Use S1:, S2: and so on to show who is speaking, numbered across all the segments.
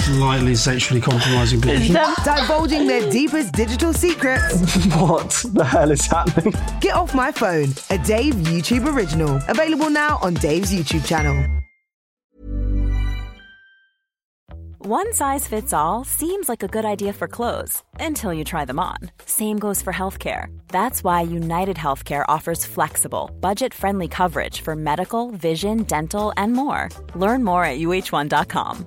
S1: Slightly sexually compromising position.
S2: Divulging their deepest digital secrets.
S3: What the hell is happening?
S2: Get Off My Phone, a Dave YouTube original. Available now on Dave's YouTube channel.
S4: One size fits all seems like a good idea for clothes until you try them on. Same goes for healthcare. That's why United Healthcare offers flexible, budget friendly coverage for medical, vision, dental, and more. Learn more at uh1.com.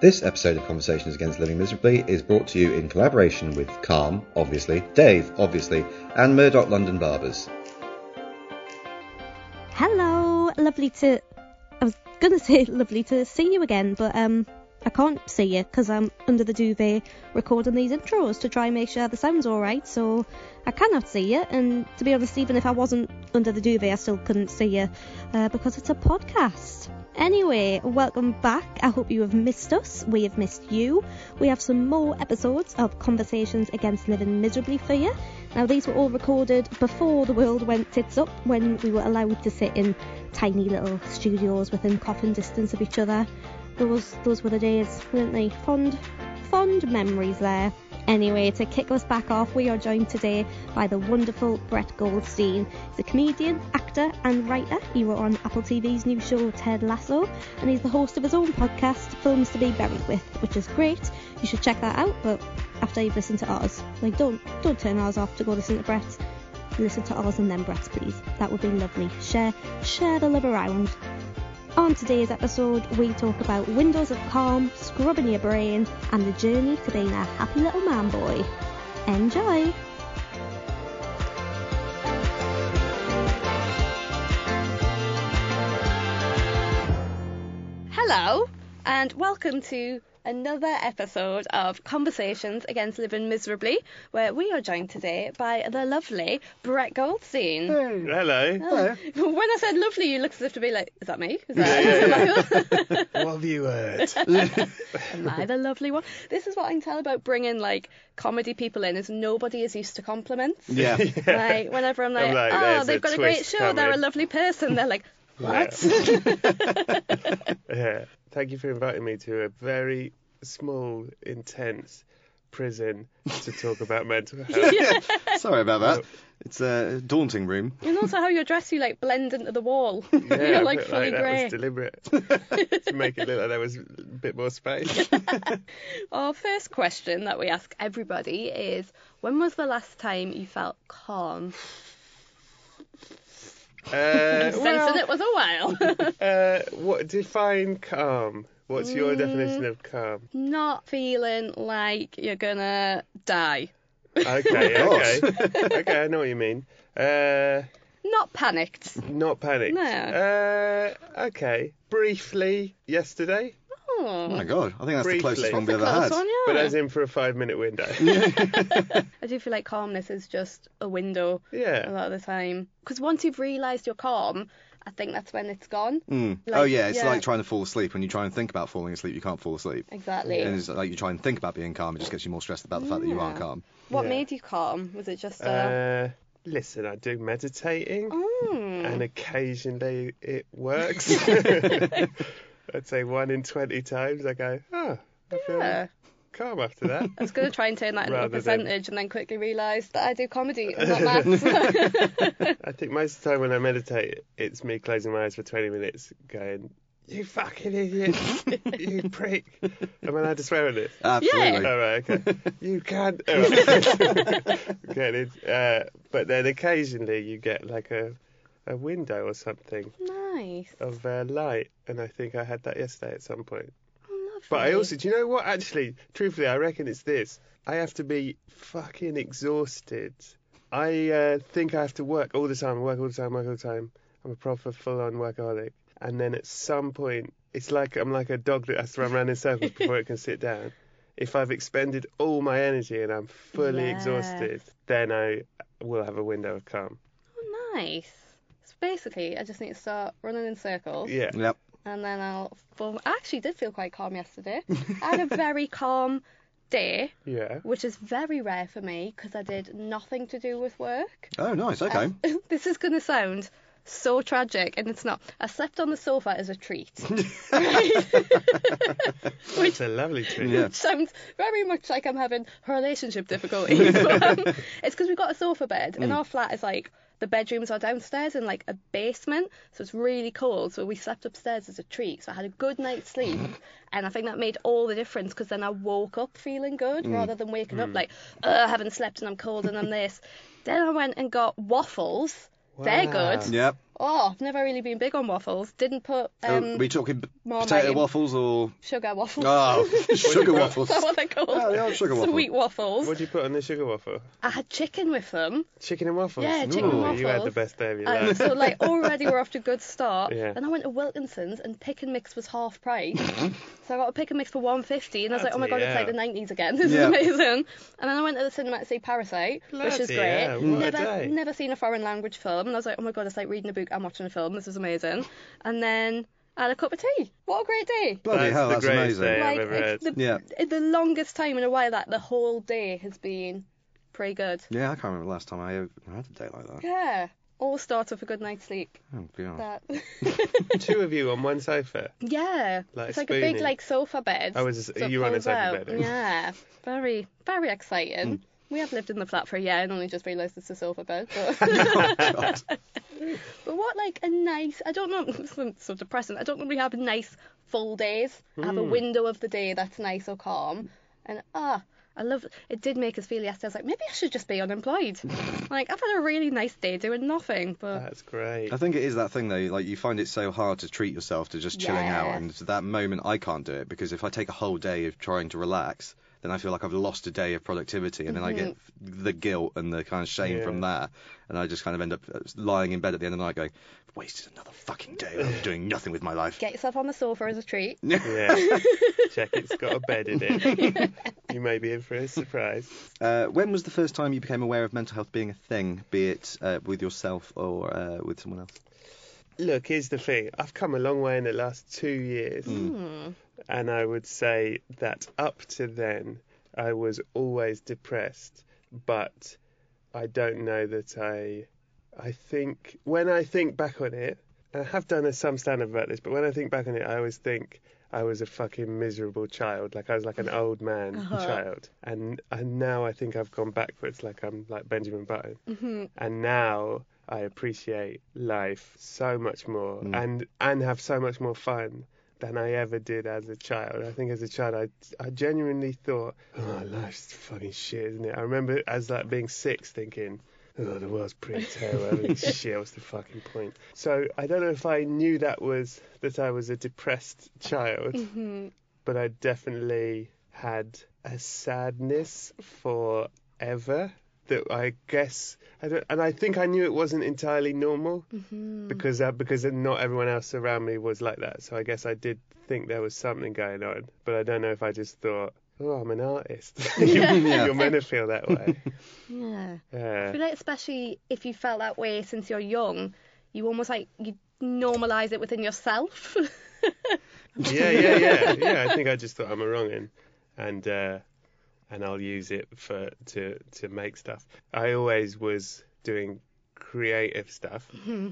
S5: This episode of Conversations Against Living Miserably is brought to you in collaboration with Calm, obviously, Dave, obviously, and Murdock London Barbers.
S6: Hello, lovely to. I was gonna say lovely to see you again, but um, I can't see you because I'm under the duvet recording these intros to try and make sure the sound's alright. So I cannot see you, and to be honest, even if I wasn't under the duvet, I still couldn't see you uh, because it's a podcast. Anyway, welcome back. I hope you have missed us. We have missed you. We have some more episodes of Conversations Against Living Miserably for you. Now, these were all recorded before the world went tits up when we were allowed to sit in tiny little studios within coffin distance of each other. Those, those were the days, weren't they? Fond, fond memories there. Anyway, to kick us back off, we are joined today by the wonderful Brett Goldstein. He's a comedian, actor, and writer. He wrote on Apple TV's new show Ted Lasso, and he's the host of his own podcast, Films to Be Buried With, which is great. You should check that out, but after you've listened to ours. Like, don't don't turn ours off to go listen to Brett's. Listen to ours and then Brett's, please. That would be lovely. Share share the love around. On today's episode, we talk about windows of calm, scrubbing your brain, and the journey to being a happy little man boy. Enjoy! Hello, and welcome to another episode of Conversations Against Living Miserably, where we are joined today by the lovely Brett Goldstein.
S7: Hello.
S6: Oh. When I said lovely, you looked as if to be like, is that me? Is that,
S7: What have you heard?
S6: Am I the lovely one? This is what I can tell about bringing like comedy people in is nobody is used to compliments.
S5: Yeah.
S6: Like whenever I'm like,
S7: I'm like,
S6: oh, they've
S7: a
S6: got a great
S7: twist
S6: show, they're a lovely person. They're like, what?
S7: yeah. Thank you for inviting me to a very small, intense prison to talk about mental health.
S5: Sorry about that. It's a daunting room.
S6: and also how you're dressed, you like blend into the wall.
S7: Yeah,
S6: you're like
S7: felt
S6: fully
S7: that
S6: grey.
S7: was deliberate to make it look like there was a bit more space.
S6: Our first question that we ask everybody is, when was the last time you felt calm?
S7: Uh,
S6: Sensing
S7: well,
S6: it was a while.
S7: uh, what define calm? What's your
S6: Mm.
S7: definition of calm?
S6: Not feeling like you're gonna die.
S7: Okay, okay, okay. I know what you mean. Uh,
S6: Not panicked.
S7: not panicked.
S6: No.
S7: Uh, okay. Briefly, yesterday,
S5: Oh
S6: Oh,
S5: my god, I think that's the closest one we've ever had.
S6: one, yeah.
S7: but as in for a five-minute window.
S6: I do feel like calmness is just a window
S7: Yeah.
S6: a lot of the time. Because once you've realised you're calm, I think that's when it's gone.
S5: Mm.
S6: Like,
S5: oh yeah, it's
S6: yeah.
S5: like trying to fall asleep. When you try and think about falling asleep, you can't fall asleep.
S6: Exactly.
S5: And it's like you try and think about being calm, it just gets you more stressed about the fact that you aren't calm.
S6: What
S7: Yeah.
S6: made you calm? Was it just uh,
S7: Uh, Listen, I do meditating,
S8: Mm.
S7: and occasionally it works. I'd say one in 20 times I go, oh, I feel
S8: Yeah.
S7: Calm after that.
S8: I was going to try and turn that into a
S7: Rather than-
S8: percentage and then quickly realise that I do comedy and not maths.
S7: I think most of the time when I meditate, it's me closing my eyes for 20 minutes going, you fucking idiot, you prick. Am I allowed to swear on this?
S9: Absolutely.
S7: All right, okay. You can't. All right. Get it. Uh, but then occasionally you get like a, a window or something
S8: nice.
S7: of uh, light, and I think I had that yesterday at some point.
S8: Lovely.
S7: But I also, do you know what? Actually, truthfully, I reckon it's this. I have to be fucking exhausted. I uh, think I have to work all the time, work all the time, work all the time. I'm a proper full-on workaholic. And then at some point, it's like I'm like a dog that has to run around in circles before it can sit down. If I've expended all my energy and I'm fully
S8: Yeah.
S7: exhausted, then I will have a window of calm.
S8: Oh, nice. So basically, I just need to start running in circles.
S7: Yeah.
S9: Yep.
S8: And then I'll. I actually did feel quite calm yesterday. I had a very calm day,
S7: Yeah.
S8: which is very rare for me because I did nothing to do with work.
S9: Oh, nice. Okay.
S8: this is going to sound so tragic, and it's not. I slept on the sofa as a treat.
S7: It's a lovely treat.
S9: Yeah.
S8: Sounds very much like I'm having relationship difficulties. but, um, it's because we've got a sofa bed, and our flat is like the bedrooms are downstairs in like a basement, so it's really cold. So we slept upstairs as a treat. So I had a good night's sleep, and I think that made all the difference because then I woke up feeling good mm. rather than waking up mm. like, oh, I haven't slept and I'm cold and I'm this. Then I went and got waffles. They're good.
S9: Yep.
S8: Oh, I've never really been big on waffles. Didn't put
S9: Are
S8: um,
S9: we talking p-
S8: Marmite
S9: potato
S8: in.
S9: waffles or
S8: sugar waffles.
S9: oh sugar waffles?
S8: Is that what they're called?
S9: Oh, the old sugar waffle.
S8: Sweet waffles.
S7: What do you put on the sugar waffle?
S8: I had chicken with them.
S7: Chicken and waffles.
S8: Yeah, chicken
S7: Ooh,
S8: and
S7: You had the best day of your
S8: And
S7: life.
S8: so, like, already we're off to a good start.
S7: Yeah.
S8: And I went to Wilkinson's and pick and mix was half price. Mm-hmm. so I got a pick and mix for 150 and I was like, oh my god, it's like the 90s again. This
S9: Yeah.
S8: is amazing. And then I went to the cinema to see Parasite, which is great.
S7: hell, what a
S8: never,
S7: day.
S8: never seen a foreign language film. And I was like, oh my god, it's like reading a book and watching a film. This is amazing. And then I had a cup of tea. What a great day.
S9: Bloody
S7: That's
S9: hell,
S7: the
S9: that's amazing.
S7: day. I've
S8: like
S7: ever
S8: it's
S7: heard.
S8: the,
S9: Yeah.
S8: the longest time in a while that the whole day has been pretty good.
S9: Yeah, I can't remember the last time I had a day like that.
S8: Yeah. All starts with a good night's sleep.
S9: Oh, God.
S7: Two of you on one sofa.
S8: Yeah.
S7: Like
S8: it's like a big
S7: spooning.
S8: like sofa bed.
S7: Oh, is this-
S8: so
S7: you on a sofa
S8: out.
S7: bed?
S8: Yeah. Very very exciting. Hmm. We have lived in the flat for a year and only just realised it's a sofa bed. But, but what like a nice I don't know it's so depressing. I don't normally have nice full days. I have a
S7: Hmm.
S8: window of the day that's nice or calm. And ah I love it did make us feel yesterday. I was like, maybe I should just be unemployed. like I've had a really nice day doing nothing, but
S7: That's great.
S9: I think it is that thing though, like you find it so hard to treat yourself to just chilling out,
S8: Yeah.
S9: and that moment I can't do it because if I take a whole day of trying to relax, then I feel like I've lost a day of productivity, and then I get the guilt and the kind of shame
S7: Yeah.
S9: from that, and I just kind of end up uh, lying in bed at the end of the night going, "I've wasted another fucking day of doing nothing with my life.
S8: get yourself on the sofa as a treat.
S7: Yeah. Check it's got a bed in it. You may be in for a surprise.
S9: Uh, when was the first time you became aware of mental health being a thing, be it uh, with yourself or uh, with someone else?
S7: Look, here's the thing. I've come a long way in the last two years. Hmm. And I would say that up to then, I was always depressed. But I don't know that I. I think. When I think back on it, I have done a, some stand up about this, but when I think back on it, I always think I was a fucking miserable child. Like I was like an old man uh-huh. child. And and now I think I've gone backwards. Like I'm like Benjamin Button. Mm-hmm. And now I appreciate life so much more mm. and and have so much more fun than I ever did as a child. I think as a child I I genuinely thought, oh life's fucking shit, isn't it? I remember as like being six thinking, oh the world's pretty terrible, everything's shit, what's the fucking point? So I don't know if I knew that was that I was a depressed child, mm-hmm. but I definitely had a sadness forever that I guess I don't, and I think I knew it wasn't entirely normal because uh, because not everyone else around me was like that. So I guess I did think there was something going on, but I don't know if I just thought, oh, I'm an artist. you're,
S9: Yeah.
S7: you're meant to feel that way.
S8: Yeah. I
S7: Yeah.
S8: feel like especially if you felt that way since you're young, you almost like you normalise it within yourself.
S7: yeah, yeah, yeah, yeah. I think I just thought I'm a wrongin, and uh, and I'll use it for to to make stuff. I always was doing creative stuff. Mm-hmm.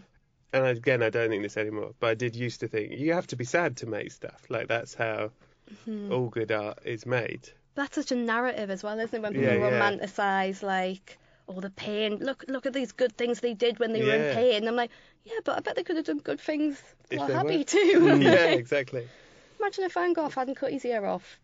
S7: And again, I don't think this anymore, but I did used to think you have to be sad to make stuff. Like that's how mm-hmm. all good art is made.
S6: That's such a narrative as well, isn't it? When people
S7: Yeah, yeah.
S6: romanticize like, oh, the pain. Look, look at these good things they did when they were in
S7: Yeah.
S6: pain. I'm like, yeah, but I bet they could have done good things while happy
S7: were.
S6: too.
S7: yeah, exactly.
S6: Imagine if Van Gogh hadn't cut his ear off.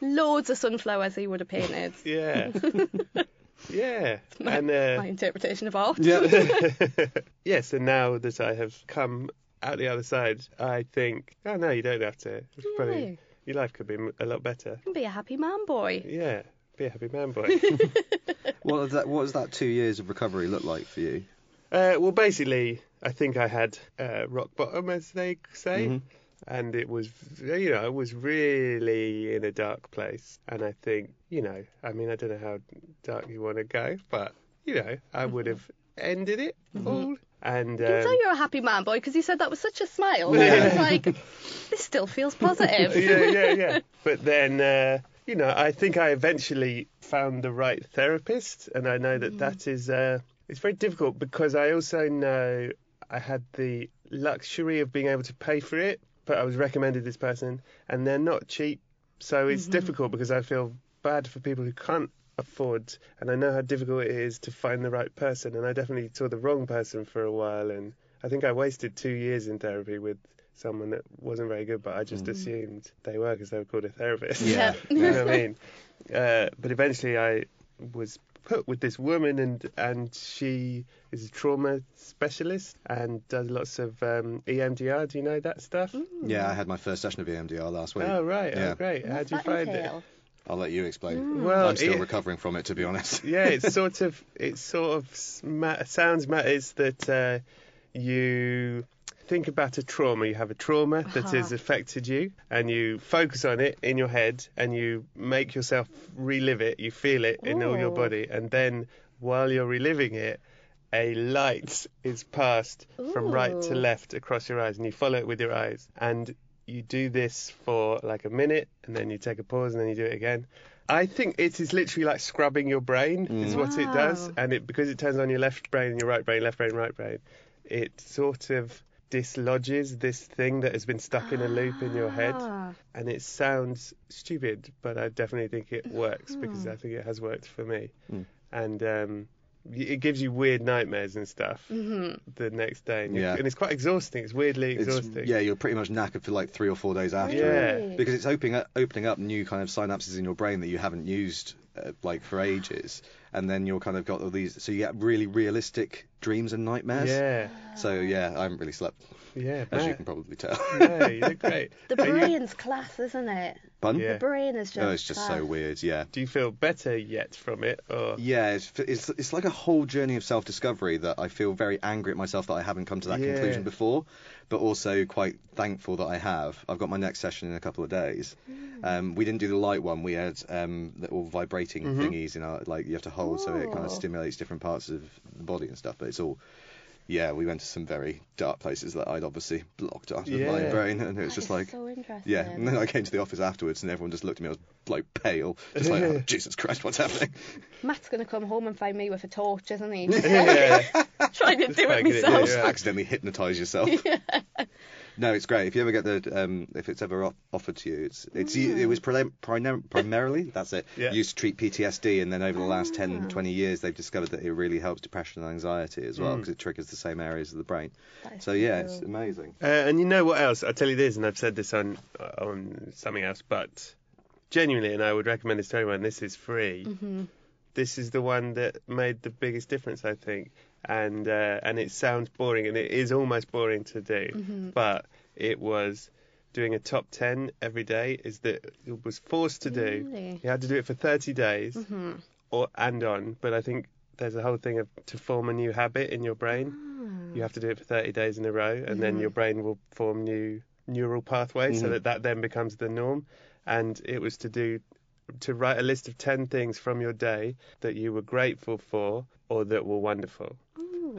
S6: Loads of sunflowers he would have painted.
S7: Yeah. yeah.
S6: My,
S7: and uh,
S6: my interpretation of art. yeah.
S7: yes, and now that I have come out the other side, I think, oh no, you don't have to. It's probably, your life could be a lot better.
S6: Be a happy man boy.
S7: Yeah, be a happy man boy.
S9: What does that What does that two years of recovery look like for you?
S7: uh, well, basically, I think I had uh, rock bottom, as they say.
S9: Mhm.
S7: And it was, you know, I was really in a dark place. And I think, you know, I mean, I don't know how dark you want to go, but, you know, I would have ended it all. And
S6: You can
S7: um,
S6: tell you're a happy man boy because you said that with such a smile. I was like, this still feels positive.
S7: yeah, yeah, yeah. But then, uh, you know, I think I eventually found the right therapist, and I know that that is uh, it's very difficult because I also know I had the luxury of being able to pay for it, but I was recommended this person, and they're not cheap, so it's difficult because I feel bad for people who can't afford, and I know how difficult it is to find the right person, and I definitely saw the wrong person for a while, and I think I wasted two years in therapy with someone that wasn't very good, but I just assumed they were because they were called a therapist.
S6: Yeah.
S7: you know what I mean? Uh, but eventually, I was put with this woman, and and she is a trauma specialist and does lots of um, EMDR. Do you know that stuff?
S9: Yeah, I had my first session of EMDR last week.
S7: Oh right,
S9: Yeah.
S7: oh great. How
S6: What's
S7: do you find
S6: entail?
S7: it?
S9: I'll let you explain.
S7: Well,
S9: I'm still
S7: it-
S9: recovering from it, to be honest.
S7: yeah, it's sort of it sort of s- ma- sounds ma- is that uh, you think about a trauma. You have a trauma that
S6: Uh-huh.
S7: has affected you, and you focus on it in your head, and you make yourself relive it. You feel it in all your body, and then while you're reliving it. A light is passed from right to left across your eyes, and you follow it with your eyes. And you do this for like a minute, and then you take a pause, and then you do it again. I think it is literally like scrubbing your brain is what it does, and it because it turns on your left brain and your right brain, left brain, right brain, it sort of dislodges this thing that has been stuck in a loop in your head,
S6: Ah.
S7: and it sounds stupid, but I definitely think it works because I think it has worked for me, and um, it gives you weird nightmares and stuff the next day, and,
S9: Yeah.
S7: and it's quite exhausting. It's weirdly
S9: It's,
S7: exhausting.
S9: yeah, you're pretty much knackered for like three or four days after.
S7: Yeah.
S6: Really?
S9: Because it's opening up, opening up new kind of synapses in your brain that you haven't used uh, like for ages, and then you're kind of got all these. So you get really realistic dreams and nightmares.
S7: yeah,
S9: So yeah, I haven't really slept,
S7: yeah.
S9: as you can probably tell.
S7: yeah, you look great.
S6: The
S7: Are
S6: brain's class, isn't it?
S9: Pardon?
S7: Yeah.
S6: The brain is just.
S9: Oh, it's just so weird. Yeah.
S7: Do you feel better yet from it, or
S9: Yeah, it's, it's it's like a whole journey of self-discovery that I feel very angry at myself that I haven't come to that
S7: Yeah.
S9: conclusion before, but also quite thankful that I have. I've got my next session in a couple of days. Um, we didn't do the light one. We had um, little vibrating thingies, you know, like you have to hold, so it kind
S6: Oh.
S9: of stimulates different parts of the body and stuff. But it's all. Yeah, we went to some very dark places that I'd obviously blocked out of my brain, and it was
S6: That
S9: just like,
S6: So
S9: yeah. And then I came to the office afterwards, and everyone just looked at me. I was like pale, just like, oh, Jesus Christ, what's happening?
S6: Matt's gonna come home and find me with a torch, isn't he?
S7: yeah,
S6: Trying to do it
S7: like it,
S6: myself.
S7: yeah.
S9: accidentally hypnotise yourself. No, it's great. If you ever get the, um, if it's ever o- offered to you, it's, it's it was prelim- primar- primarily that's it.
S7: Yeah.
S9: Used to treat PTSD, and then over the last 10, 20 years, they've discovered that it really helps depression and anxiety as well because it triggers the same areas of the brain.
S6: That is
S9: So yeah,
S6: cool.
S9: it's amazing.
S7: Uh, and you know what else? I'll tell you this, and I've said this on uh, on something else, but genuinely, and I would recommend this to everyone. This is free. This is the one that made the biggest difference, I think. And uh, and it sounds boring, and it is almost boring to do, mm-hmm. but it was doing a top 10 every day is that it was forced to do.
S6: Really?
S7: you had to do it for 30 days mm-hmm. or and on but i think there's a whole thing of to form a new habit in your brain. Ah. You have to do it for 30 days in a row and then mm-hmm. your brain will form new neural pathways so that that then becomes the norm. And it was to do to write a list of 10 things from your day that you were grateful for or that were wonderful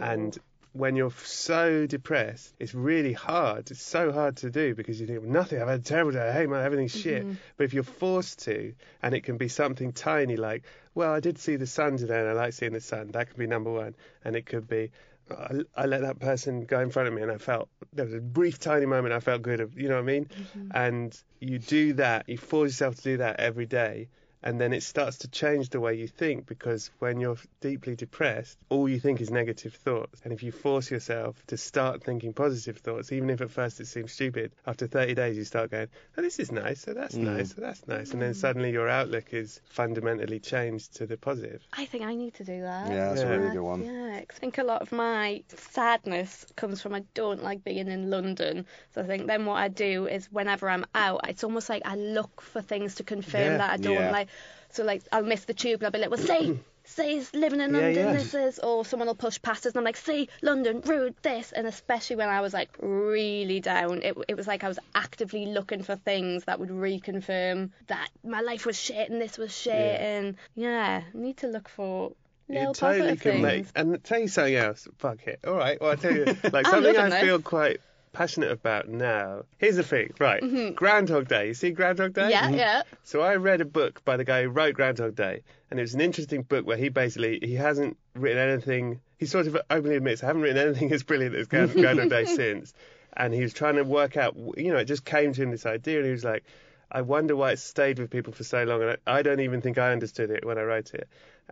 S7: and when you're so depressed, it's really hard. It's so hard to do because you think, nothing, I've had a terrible day, I hate my, everything's shit. Mm-hmm. But if you're forced to, and it can be something tiny like, well, I did see the sun today and I like seeing the sun, that could be number one. And it could be, I, I let that person go in front of me and I felt there was a brief tiny moment I felt good of you know what I mean mm-hmm. and you do that you force yourself to do that every day and then it starts to change the way you think because when you're deeply depressed all you think is negative thoughts and if you force yourself to start thinking positive thoughts even if at first it seems stupid after 30 days you start going oh this is nice so that's mm. nice so that's nice and then mm. suddenly your outlook is fundamentally changed to the positive
S6: I think I need to do that.
S9: Yeah, that's a really good one.
S6: Yeah, 'cause I think a lot of my sadness comes from I don't like being in London. So I think then what I do is whenever I'm out, it's almost like I look for things to confirm
S7: Yeah.
S6: that I don't
S9: Yeah.
S6: like. So like I'll miss the tube and I'll be like, well, see, see, he's living in London.
S7: yeah.
S6: This is, or someone will push past us and I'm like, see, London, rude, this, and especially when I was like really down, it it was like I was actively looking for things that would reconfirm that my life was shit and this was shit,
S7: Yeah.
S6: and yeah, need to look for. Little
S7: You totally
S6: positive
S7: can
S6: things.
S7: make. And tell you something else. Fuck it. All right. Well, I tell you, like
S6: oh,
S7: something I feel quite passionate about now. Here's the thing. Right. Groundhog Day. You see Groundhog Day?
S6: Mm-hmm. Yeah, yeah.
S7: So I read a book by the guy who wrote Groundhog Day, and it was an interesting book where he basically he hasn't written anything. He sort of openly admits I haven't written anything as brilliant as Ground- Groundhog Day since. And he was trying to work out. You know, it just came to him this idea, and he was like. I wonder why it stayed with people for so long, and I, I don't even think I understood it when I wrote it.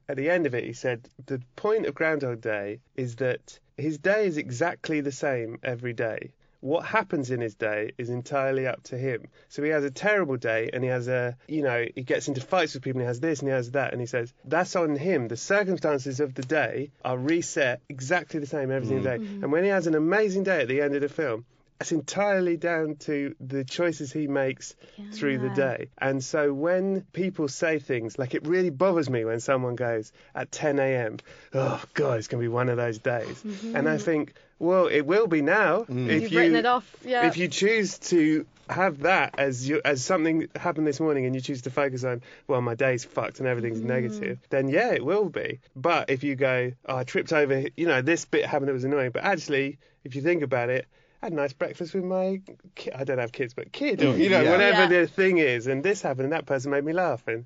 S7: At the end of it, he said the point of Groundhog Day is that his day is exactly the same every day. What happens in his day is entirely up to him. So he has a terrible day, and he has a, you know, he gets into fights with people, and he has this and he has that, and he says that's on him. The circumstances of the day are reset exactly the same every single mm. day. Mm-hmm. And when he has an amazing day at the end of the film, it's entirely down to the choices he makes through the day. And so when people say things like it really bothers me when someone goes at 10 a.m., oh God, it's going to be one of those days. And I mm-hmm. think, well, it will be now. Mm. If
S6: You've
S7: you,
S6: written it off, yeah.
S7: If you choose to have that as you, as something happened this morning and you choose to focus on, well, my day's fucked and everything's mm. negative, then yeah, it will be. But if you go, oh, I tripped over, you know, this bit happened that was annoying, but actually, if you think about it, I had a nice breakfast with my ki I don't have kids, but kid, or, you know,
S9: Yeah.
S7: whatever
S6: Yeah.
S7: the thing is, and this happened, and that person made me laugh, and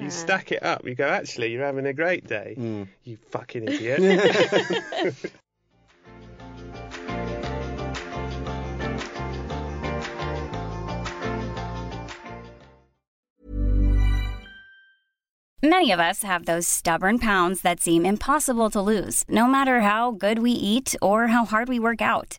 S7: you stack it up. You go, actually, you're having a great day. Hmm. You fucking idiot.
S10: Many of us have those stubborn pounds that seem impossible to lose, no matter how good we eat or how hard we work out.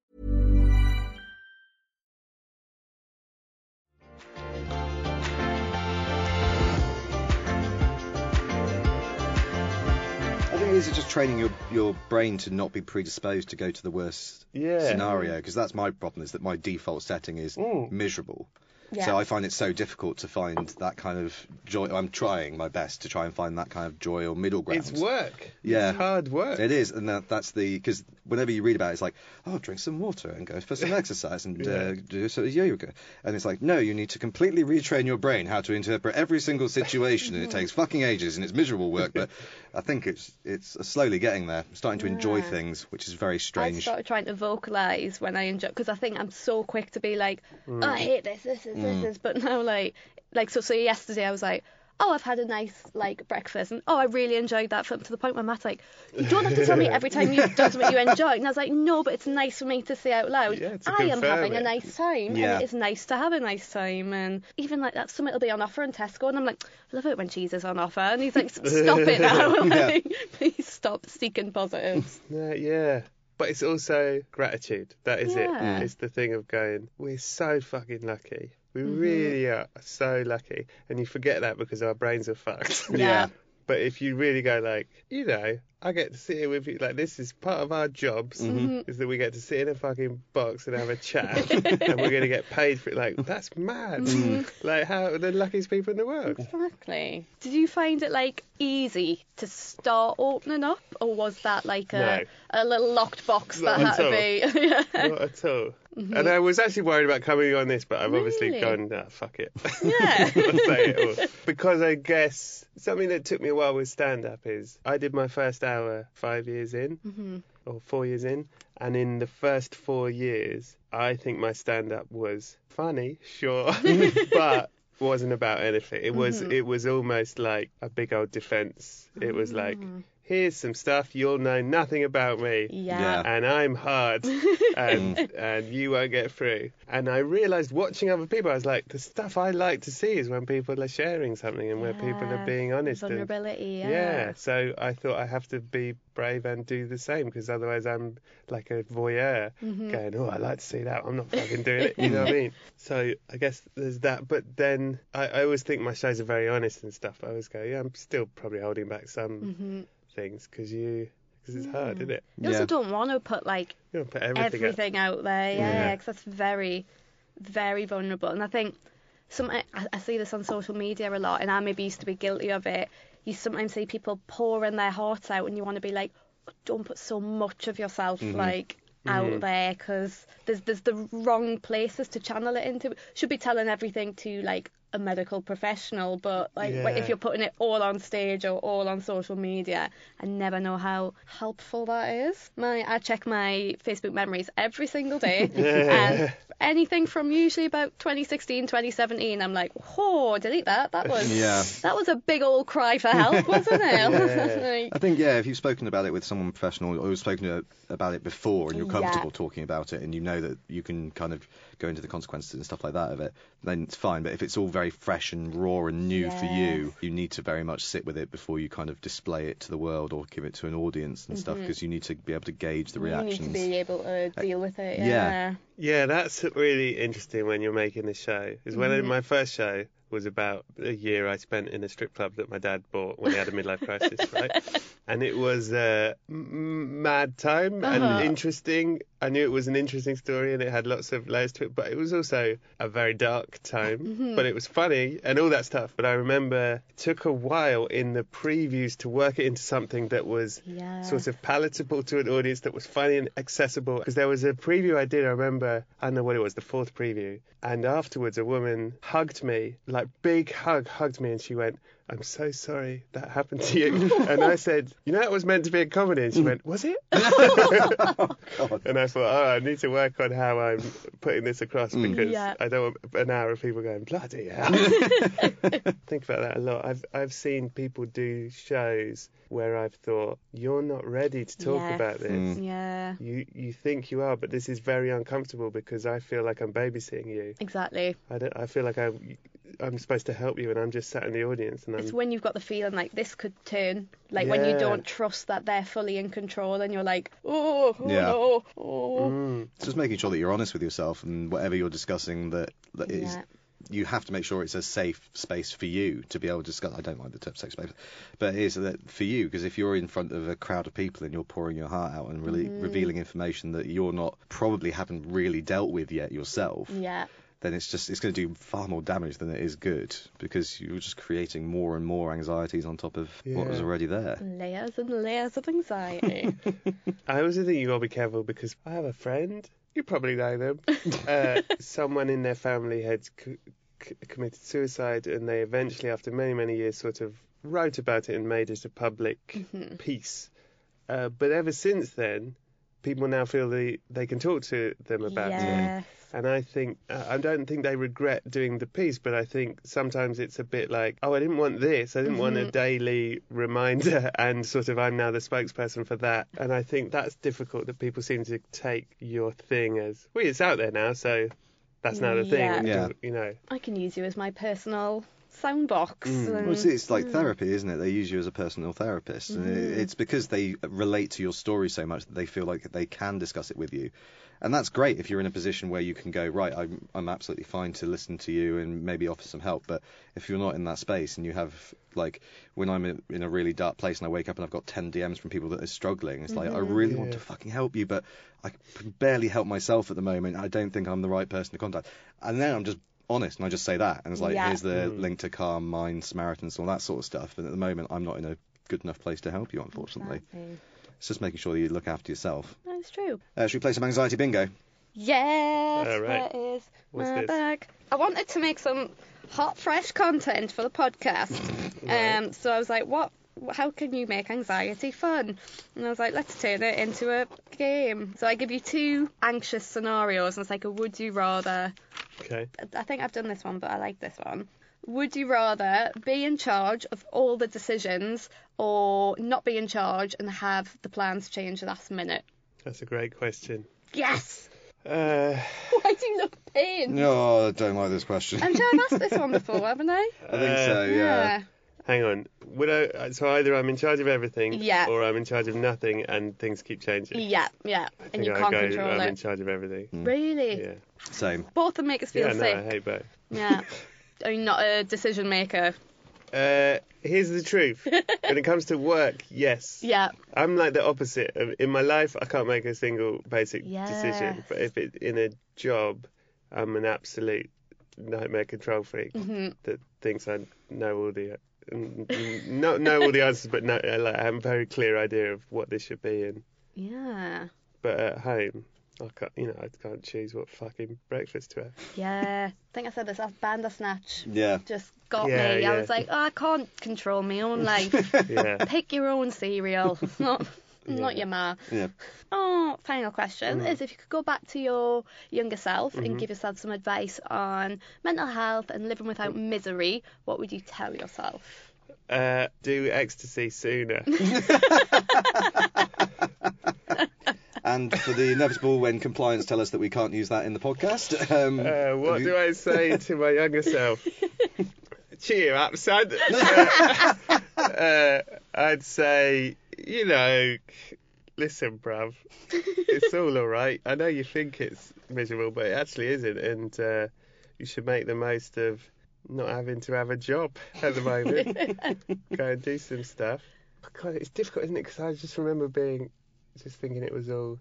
S9: I think these are just training your your brain to not be predisposed to go to the worst
S7: Yeah.
S9: scenario because that's my problem is that my default setting is
S7: Mm.
S9: miserable.
S6: Yeah.
S9: So I find it so difficult to find that kind of joy. I'm trying my best to try and find that kind of joy or middle ground.
S7: It's work.
S9: Yeah.
S7: It's hard work.
S9: It is, and that, that's the because whenever you read about it, it's like, oh, drink some water and go for some exercise and uh, do some yoga. And it's like, no, you need to completely retrain your brain how to interpret every single situation, and it takes fucking ages and it's miserable work. But I think it's it's slowly getting there, I'm starting to enjoy things, which is very strange.
S8: I started trying to vocalize when I enjoy because I think I'm so quick to be like,
S9: Mm.
S8: oh, I hate this, this is,
S9: Mm.
S8: this is. But now, like, like so, so yesterday I was like, oh, I've had a nice like breakfast, and oh, I really enjoyed that. From to the point where Matt's like, you don't have to tell me every time you've done something you enjoy. And I was like, no, but it's nice for me to say out loud,
S7: to
S8: I am
S7: confirm
S8: having a nice time,
S7: Yeah.
S8: and it is nice to have a nice time. And even like that, something will be on offer in Tesco, and I'm like, I love it when cheese is on offer, and he's like, stop it now,
S7: Yeah.
S8: like, please stop seeking positives.
S7: Yeah, yeah. But it's also gratitude. That is
S8: Yeah.
S7: it. It's the thing of going, we're so fucking lucky. We
S8: Mhm.
S7: really are so lucky. And you forget that because our brains are fucked.
S8: Yeah.
S7: But if you really go like, you know, I get to sit here with you, like this is part of our jobs,
S8: Mhm.
S7: is that we get to sit in a fucking box and have a chat, and we're going to get paid for it. Like that's mad.
S8: Mhm.
S7: Like how the luckiest people in the world.
S8: Exactly. Did you find it like easy to start opening up, or was that like a
S7: No.
S8: a little locked box
S7: Not
S8: that had to be? yeah.
S7: Not at all.
S8: Mhm.
S7: And I was actually worried about coming on this, but I've obviously
S8: Really?
S7: gone, nah, fuck it.
S8: Yeah.
S7: It. Because I guess something that took me a while with stand up is I did my first five years in,
S8: Mhm.
S7: or four years in, and in the first four years, I think my stand up was funny, sure, but wasn't about anything. It was
S8: Mhm.
S7: it was almost like a big old defense. It was like
S8: Mm.
S7: Here's some stuff you'll know nothing about me.
S8: Yeah. Yeah.
S7: And I'm hard and and you won't get through. And I realized watching other people I was like the stuff I like to see is when people are sharing something and where people are being honest and
S8: Vulnerability. Yeah.
S7: yeah. So I thought I have to be brave and do the same because otherwise I'm like a voyeur
S8: Mhm.
S7: going, oh, I like to see that. I'm not fucking doing it. You know what I mean? So I guess there's that. But then I, I always think my shows are very honest and stuff. I always go, yeah, I'm still probably holding back some
S8: Mhm.
S7: Things because you because it's hard, isn't it?
S8: You also don't want to put like
S7: You don't put everything,
S8: everything,
S7: out.
S8: out there,
S7: Yeah.
S8: yeah, because that's very, very vulnerable. And I think some I, I see this on social media a lot, and I maybe used to be guilty of it. You sometimes see people pouring their hearts out, and you want to be like, don't put so much of yourself
S11: Mhm.
S8: like out
S11: Mhm.
S8: there because there's there's the wrong places to channel it into. Should be telling everything to like a medical professional, but like
S11: Yeah.
S8: if you're putting it all on stage or all on social media, I never know how helpful that is. My I check my Facebook memories every single day, and anything from usually about 2016, 2017, I'm like, oh, delete that. That was
S9: Yeah.
S8: that was a big old cry for help, wasn't it? Like,
S9: I think yeah, if you've spoken about it with someone professional or you've spoken about it before and you're
S8: Yeah.
S9: comfortable talking about it and you know that you can kind of go into the consequences and stuff like that of it, then it's fine. But if it's all very fresh and raw and new for you, you need to very much sit with it before you kind of display it to the world or give it to an audience and stuff
S8: Mhm.
S9: because you need to be able to gauge the reactions.
S8: you need to be able to deal with it.
S9: yeah.
S8: Yeah.
S7: Yeah, that's really interesting when you're making a show. Is when
S8: Mhm.
S7: my first show was about a year I spent in a strip club that my dad bought when he had a midlife crisis, right? And it was a m- mad time
S11: Uh-huh.
S7: and interesting. I knew it was an interesting story and it had lots of layers to it, but it was also a very dark time.
S11: Mhm.
S7: But it was funny and all that stuff. But I remember it took a while in the previews to work it into something that was
S8: Yeah.
S7: sort of palatable to an audience that was funny and accessible. Because there was a preview I did, I remember, I don't know what it was, the fourth preview. And afterwards, a woman hugged me, like big hug, hugged me, and she went, I'm so sorry that happened to you. and I said, You know, that was meant to be a comedy. And she went, Was it? and I thought, Oh, I need to work on how I'm putting this across
S11: Mm.
S7: because
S11: Yeah.
S7: I don't want an hour of people going, Bloody hell. think about that a lot. I've I've seen people do shows where I've thought you're not ready to talk
S8: Yes.
S7: about this.
S8: Mm. Yeah.
S7: You you think you are, but this is very uncomfortable because I feel like I'm babysitting you.
S8: Exactly.
S7: I don't. I feel like I I'm supposed to help you, and I'm just sat in the audience, and I'm.
S8: It's when you've got the feeling like this could turn, like when you don't trust that they're fully in control, and you're like, oh, oh
S9: Yeah.
S8: no, oh.
S7: Mm.
S9: It's just making sure that you're honest with yourself and whatever you're discussing that, that is
S8: Yeah.
S9: you have to make sure it's a safe space for you to be able to discuss. I don't like the term safe space, but it is that for you because if you're in front of a crowd of people and you're pouring your heart out and really
S8: Mhm.
S9: revealing information that you're not probably haven't really dealt with yet yourself,
S8: Yeah.
S9: Then it's just it's going to do far more damage than it is good because you're just creating more and more anxieties on top of what was already there.
S8: Layers and layers of anxiety.
S7: I also think you gotta be careful because I have a friend. You probably know them. uh, someone in their family had c- c- committed suicide, and they eventually, after many many years, sort of wrote about it and made it a public
S8: Mhm.
S7: piece. Uh, but ever since then, people now feel they they can talk to them about it.
S8: Yes.
S7: And I think uh, I don't think they regret doing the piece, but I think sometimes it's a bit like, oh, I didn't want this. I didn't want a
S8: Mhm.
S7: daily reminder, and sort of I'm now the spokesperson for that. And I think that's difficult that people seem to take your thing as, well, it's out there now, so that's now the thing.
S8: Yeah.
S7: and
S9: Yeah.
S7: You know.
S8: I can use you as my personal soundbox.
S7: Mm.
S8: And,
S9: Well, it's, it's like
S8: Mm.
S9: therapy, isn't it? They use you as a personal therapist, and
S8: Mhm.
S9: it's because they relate to your story so much that they feel like they can discuss it with you, and that's great if you're in a position where you can go right. I'm I'm absolutely fine to listen to you and maybe offer some help, but if you're not in that space and you have like when I'm in, in a really dark place and I wake up and I've got 10 DMs from people that are struggling, it's like I
S8: Mhm.
S9: really want to fucking help you, but I can barely help myself at the moment. I don't think I'm the right person to contact, and then I'm just honest and I just say that, and it's like
S8: Yeah.
S9: here's the
S7: Mm.
S9: link to Calm, Mind, Samaritans, all that sort of stuff. And at the moment, I'm not in a good enough place to help you, unfortunately.
S8: Exactly.
S9: It's just making sure you look after yourself.
S8: That's true.
S9: Uh, should we play some anxiety bingo?
S8: Yes,
S7: All right.
S8: there is
S7: What's
S8: my
S7: this?
S8: bag. I wanted to make some hot, fresh content for the podcast.
S7: Right.
S8: Um, so I was like, what? How can you make anxiety fun? And I was like, let's turn it into a game. So I give you two anxious scenarios, and it's like a would you rather.
S7: Okay.
S8: I think I've done this one, but I like this one. Would you rather be in charge of all the decisions or not be in charge and have the plans change the last minute?
S7: That's a great question.
S8: Yes!
S7: Uh,
S8: Why do you look pained?
S9: No, I don't like this question.
S8: I'm sure I've asked this one before, haven't I?
S9: I think so, yeah.
S7: Hang on. Would I? So either I'm in charge of everything,
S8: Yeah.
S7: or I'm in charge of nothing, and things keep changing.
S8: Yeah, yeah. And you
S7: I
S8: can't
S7: go,
S8: control
S7: I'm in
S8: it.
S7: charge of everything.
S8: Really?
S7: Yeah.
S9: Same.
S8: Both of them make us feel
S7: yeah, no,
S8: sick.
S7: I hate both.
S8: Yeah. Are you not a decision maker?
S7: Uh, here's the truth. when it comes to work, yes.
S8: Yeah.
S7: I'm like the opposite. In my life, I can't make a single basic
S8: Yes.
S7: decision. But if it's in a job, I'm an absolute nightmare control freak
S8: Mhm.
S7: that thinks I know all the n- n- know, know all the answers, but no, like, I have a very clear idea of what this should be. And
S8: Yeah.
S7: but at home, I can't. You know, I can't choose what fucking breakfast to have.
S8: Yeah. I think I said this. That Bandersnatch
S9: Yeah.
S8: just got
S7: Yeah,
S8: me.
S7: yeah.
S8: I was like, oh, I can't control my own life.
S7: Yeah.
S8: Pick your own cereal. Not, not your ma.
S9: Yeah.
S8: Oh, final question
S7: Mm-hmm.
S8: is if you could go back to your younger self
S7: Mhm.
S8: and give yourself some advice on mental health and living without misery, what would you tell yourself?
S7: Uh, do ecstasy sooner.
S9: And for the inevitable when compliance tell us that we can't use that in the podcast. Um,
S7: Uh, what
S9: you-
S7: do I say to my younger self? Cheer up, son. Uh, I'd say, you know, listen, bruv, it's all alright. I know you think it's miserable, but it actually isn't, and uh, you should make the most of not having to have a job at the moment. Go and do some stuff. God, it's difficult, isn't it? Because I just remember being, just thinking it was all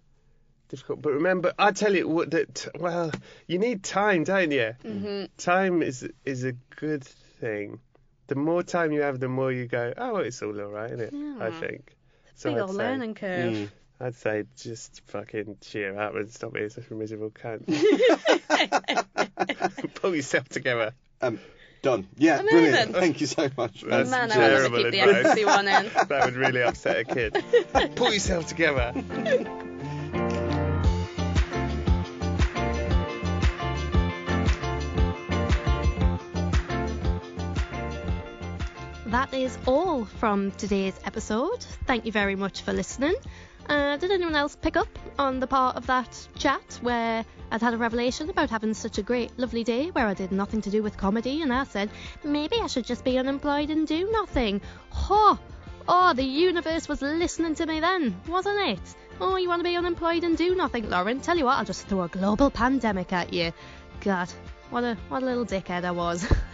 S7: difficult. But remember, I tell you what, that well, you need time, don't you?
S8: Mm-hmm.
S7: Time is is a good thing. The more time you have, the more you go, oh, it's all alright, isn't it? I
S8: Yeah.
S7: think.
S8: Big
S7: I'd
S8: old
S7: say-
S8: learning curve.
S9: Mm.
S7: I'd say just fucking cheer up and stop being such a miserable cunt. Pull yourself together.
S9: Um, done. Yeah,
S8: Amazing.
S9: brilliant. Thank you so much.
S7: That's
S8: man, I wanted to
S7: terrible
S8: keep the
S7: advice.
S8: ecstasy one in.
S7: that would really upset a kid. Pull yourself together.
S6: That is all from today's episode. Thank you very much for listening. Uh, did anyone else pick up on the part of that chat where I'd had a revelation about having such a great, lovely day where I did nothing to do with comedy and I said, maybe I should just be unemployed and do nothing? Oh, oh, the universe was listening to me then, wasn't it? Oh, you want to be unemployed and do nothing, Lauren? Tell you what, I'll just throw a global pandemic at you. God, what a what a little dickhead I was.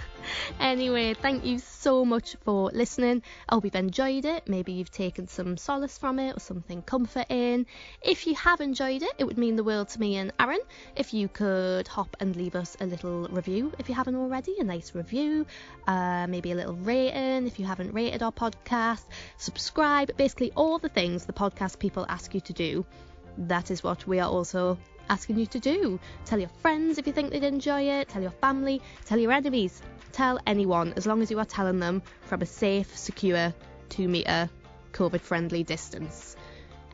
S6: anyway, thank you so much for listening. I hope you've enjoyed it. Maybe you've taken some solace from it or something comforting. If you have enjoyed it, it would mean the world to me and Aaron if you could hop and leave us a little review if you haven't already, a nice review, uh, maybe a little rating if you haven't rated our podcast, subscribe, basically all the things the podcast people ask you to do. That is what we are also asking you to do. Tell your friends if you think they'd enjoy it, tell your family, tell your enemies, tell anyone, as long as you are telling them from a safe, secure, two metre, COVID friendly distance.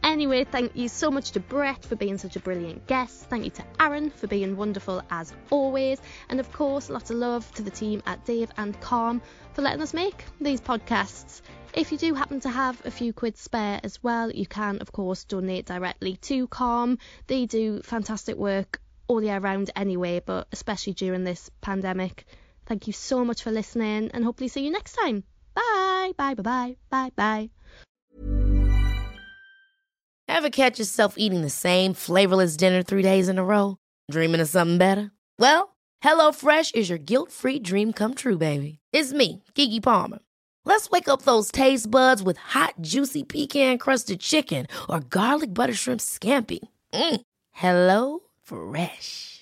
S6: Anyway, thank you so much to Brett for being such a brilliant guest. Thank you to Aaron for being wonderful as always. And of course, lots of love to the team at Dave and Calm for letting us make these podcasts. If you do happen to have a few quid spare as well, you can, of course, donate directly to Calm. They do fantastic work all year round anyway, but especially during this pandemic. Thank you so much for listening and hopefully see you next time. Bye, bye, bye, bye, bye, bye.
S12: Ever catch yourself eating the same flavorless dinner three days in a row? Dreaming of something better? Well, HelloFresh is your guilt free dream come true, baby. It's me, Keke Palmer. Let's wake up those taste buds with hot, juicy pecan crusted chicken or garlic butter shrimp scampi. Mm. Hello Fresh.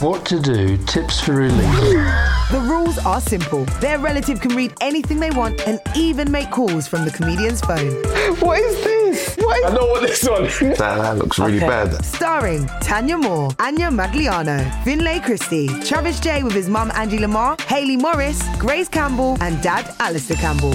S13: What to do, tips for relief.
S2: The rules are simple. Their relative can read anything they want and even make calls from the comedian's phone.
S3: What is this? What is I know what this one is.
S11: That, that looks really bad.
S2: Starring Tanya Moore, Ania Magliano, Finlay Christie, Travis Jay with his mum Angie Lamar, Hayley Morris, Grace Campbell, and dad Alastair Campbell.